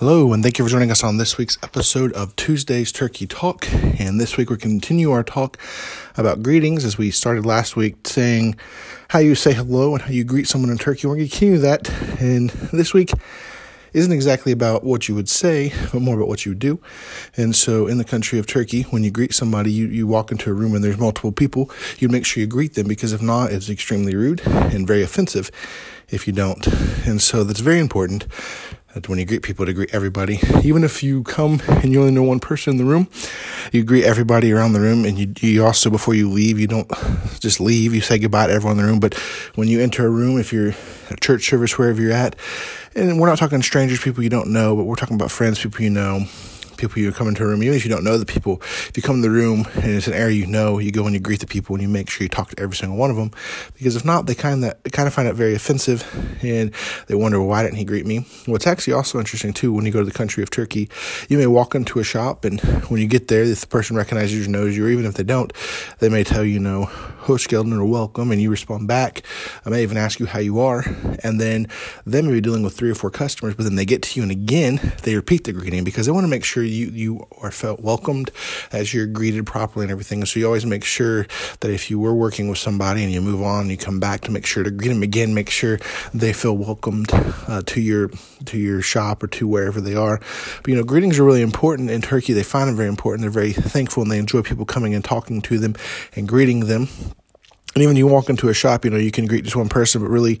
Hello, and thank you for joining us on this week's episode of Tuesday's Turkey Talk. And this week we continue our talk about greetings as we started last week saying how you say hello and how you greet someone in Turkey. We're going to continue that. And this week isn't exactly about what you would say, but more about what you would do. And so in the country of Turkey, when you greet somebody, you, you walk into a room and there's multiple people, you make sure you greet them because if not, it's extremely rude and very offensive if you don't. And so that's very important that when you greet people to greet everybody. Even if you come and you only know one person in the room you greet everybody around the room and you, you also before you leave you don't just leave. You say goodbye to everyone in the room. But when you enter a room if you're at church service wherever you're at and we're not talking strangers people you don't know but we're talking about friends people you know people you come into a room, even if you don't know the people, if you come in the room and it's an area you know, you go and you greet the people and you make sure you talk to every single one of them. Because if not, they kind of kind of find it very offensive and they wonder well, why didn't he greet me? What's actually also interesting too, when you go to the country of Turkey, you may walk into a shop and when you get there, if the person recognizes you, or knows you, or even if they don't, they may tell you, you know, hoş geldin or welcome, and you respond back. I may even ask you how you are, and then they may be dealing with three or four customers, but then they get to you and again they repeat the greeting because they want to make sure you you are felt welcomed as you're greeted properly and everything. So you always make sure that if you were working with somebody and you move on, you come back to make sure to greet them again, make sure they feel welcomed uh, to your to your shop or to wherever they are. But you know, greetings are really important in Turkey. They find them very important. They're very thankful and they enjoy people coming and talking to them and greeting them. And even you walk into a shop, you know, you can greet just one person, but really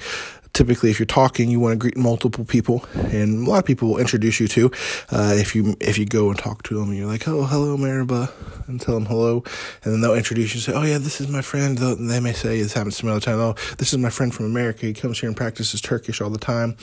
typically if you're talking you want to greet multiple people and a lot of people will introduce you to uh, if you if you go and talk to them and you're like oh hello Merhaba and tell them hello and then they'll introduce you and say oh yeah this is my friend. They may say this happens to me all the time oh this is my friend from America he comes here and practices Turkish all the time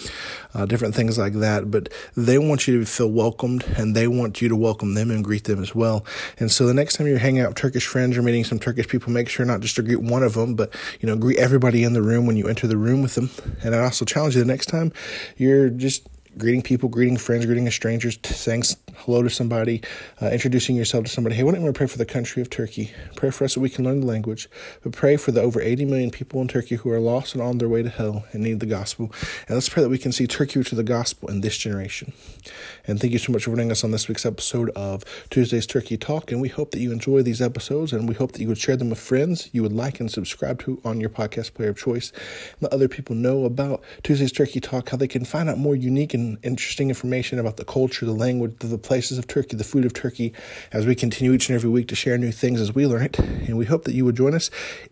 uh, different things like that but they want you to feel welcomed and they want you to welcome them and greet them as well and so the next time you're hanging out with Turkish friends or meeting some Turkish people make sure not just to greet one of them but you know greet everybody in the room when you enter the room with them and I also challenge you the next time you're just greeting people, greeting friends, greeting strangers, saying hello to somebody, uh, introducing yourself to somebody. Hey, why don't we pray for the country of Turkey? Pray for us so we can learn the language, but pray for the over 80 million people in Turkey who are lost and on their way to hell and need the gospel. And let's pray that we can see Turkey to the gospel in this generation. And thank you so much for joining us on this week's episode of Tuesday's Turkey Talk. And we hope that you enjoy these episodes and we hope that you would share them with friends you would like and subscribe to on your podcast player of choice. Let other people know about Tuesday's Turkey Talk, how they can find out more unique and interesting information about the culture, the language, the places of Turkey, the food of Turkey, as we continue each and every week to share new things as we learn it. And we hope that you would join us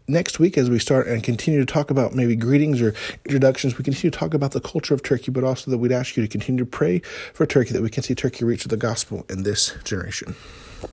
next week as we start and continue to talk about maybe greetings or introductions. We continue to talk about the culture of Turkey, but also that we'd ask you to continue to pray for Turkey, that we can see Turkey reach the gospel in this generation.